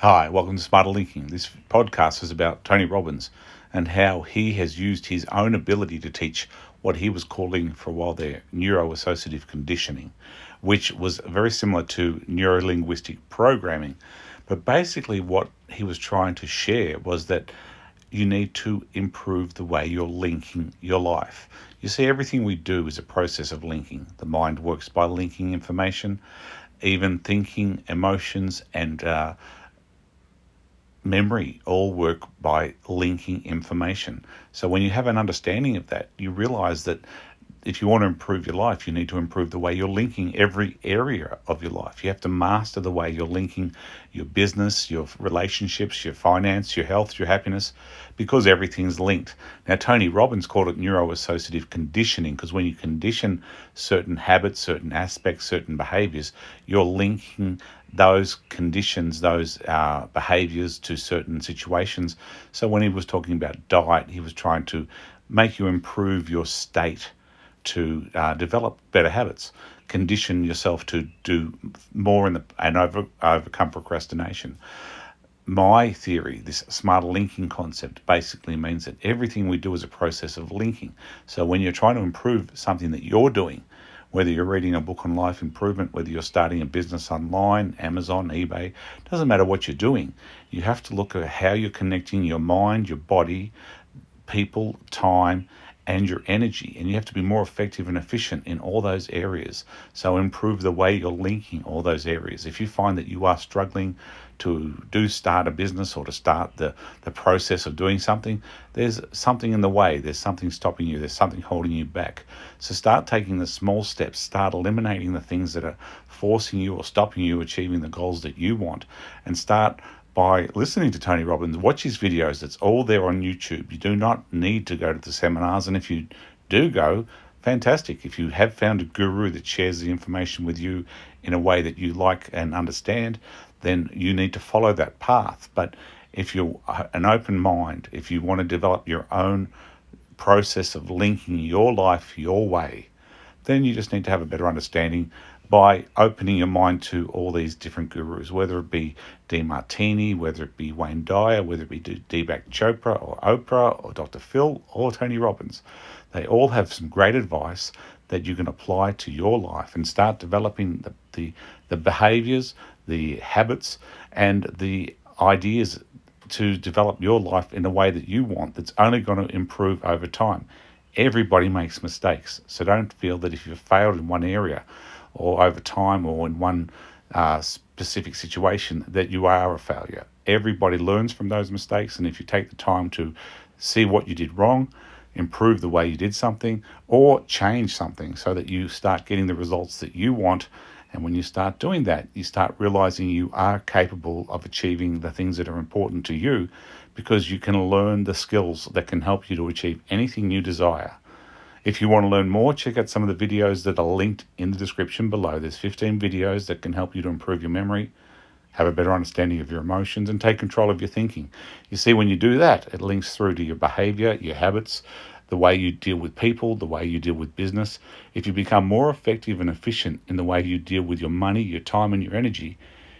Hi, welcome to Smarter Linking. This podcast is about Tony Robbins and how he has used his own ability to teach what he was calling for a while there neuroassociative conditioning, which was very similar to neurolinguistic programming. But basically, what he was trying to share was that you need to improve the way you're linking your life. You see, everything we do is a process of linking. The mind works by linking information, even thinking, emotions, and uh, memory all work by linking information. So when you have an understanding of that, you realize that if you want to improve your life, you need to improve the way you're linking every area of your life. You have to master the way you're linking your business, your relationships, your finance, your health, your happiness, because everything's linked. Now, Tony Robbins called it neuroassociative conditioning because when you condition certain habits, certain aspects, certain behaviors, you're linking those conditions, those uh, behaviors to certain situations. So when he was talking about diet, he was trying to make you improve your state to uh, develop better habits, condition yourself to do more in the and over, overcome procrastination. My theory, this smarter linking concept, basically means that everything we do is a process of linking. So when you're trying to improve something that you're doing, whether you're reading a book on life improvement, whether you're starting a business online, Amazon, eBay, doesn't matter what you're doing. You have to look at how you're connecting your mind, your body, people, time, and your energy. And you have to be more effective and efficient in all those areas. So improve the way you're linking all those areas. If you find that you are struggling to do start a business or to start the, the process of doing something, there's something in the way. There's something stopping you. There's something holding you back. So start taking the small steps. Start eliminating the things that are forcing you or stopping you achieving the goals that you want and start by listening to Tony Robbins. Watch his videos. It's all there on YouTube. You do not need to go to the seminars. And if you do go, fantastic. If you have found a guru that shares the information with you in a way that you like and understand, then you need to follow that path. But if you're uh, an open mind, if you want to develop your own process of linking your life your way, then you just need to have a better understanding by opening your mind to all these different gurus, whether it be Demartini, whether it be Wayne Dyer, whether it be Deepak Chopra or Oprah or Dr. Phil or Tony Robbins. They all have some great advice that you can apply to your life and start developing the, the, the behaviors, the habits, and the ideas to develop your life in a way that you want that's only going to improve over time. Everybody makes mistakes, so don't feel that if you've failed in one area, or over time or in one uh, specific situation that you are a failure. Everybody learns from those mistakes, and if you take the time to see what you did wrong, improve the way you did something, or change something so that you start getting the results that you want. And when you start doing that, you start realizing you are capable of achieving the things that are important to you because you can learn the skills that can help you to achieve anything you desire. If you want to learn more, check out some of the videos that are linked in the description below. There's 15 videos that can help you to improve your memory, have a better understanding of your emotions, and take control of your thinking. You see, when you do that, it links through to your behavior, your habits, the way you deal with people, the way you deal with business. If you become more effective and efficient in the way you deal with your money, your time, and your energy,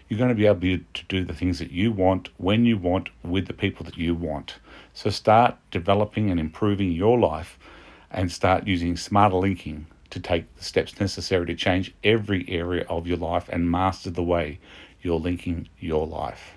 you're going to be able to do the things that you want, when you want, with the people that you want. So start developing and improving your life and start using smarter linking to take the steps necessary to change every area of your life and master the way you're linking your life.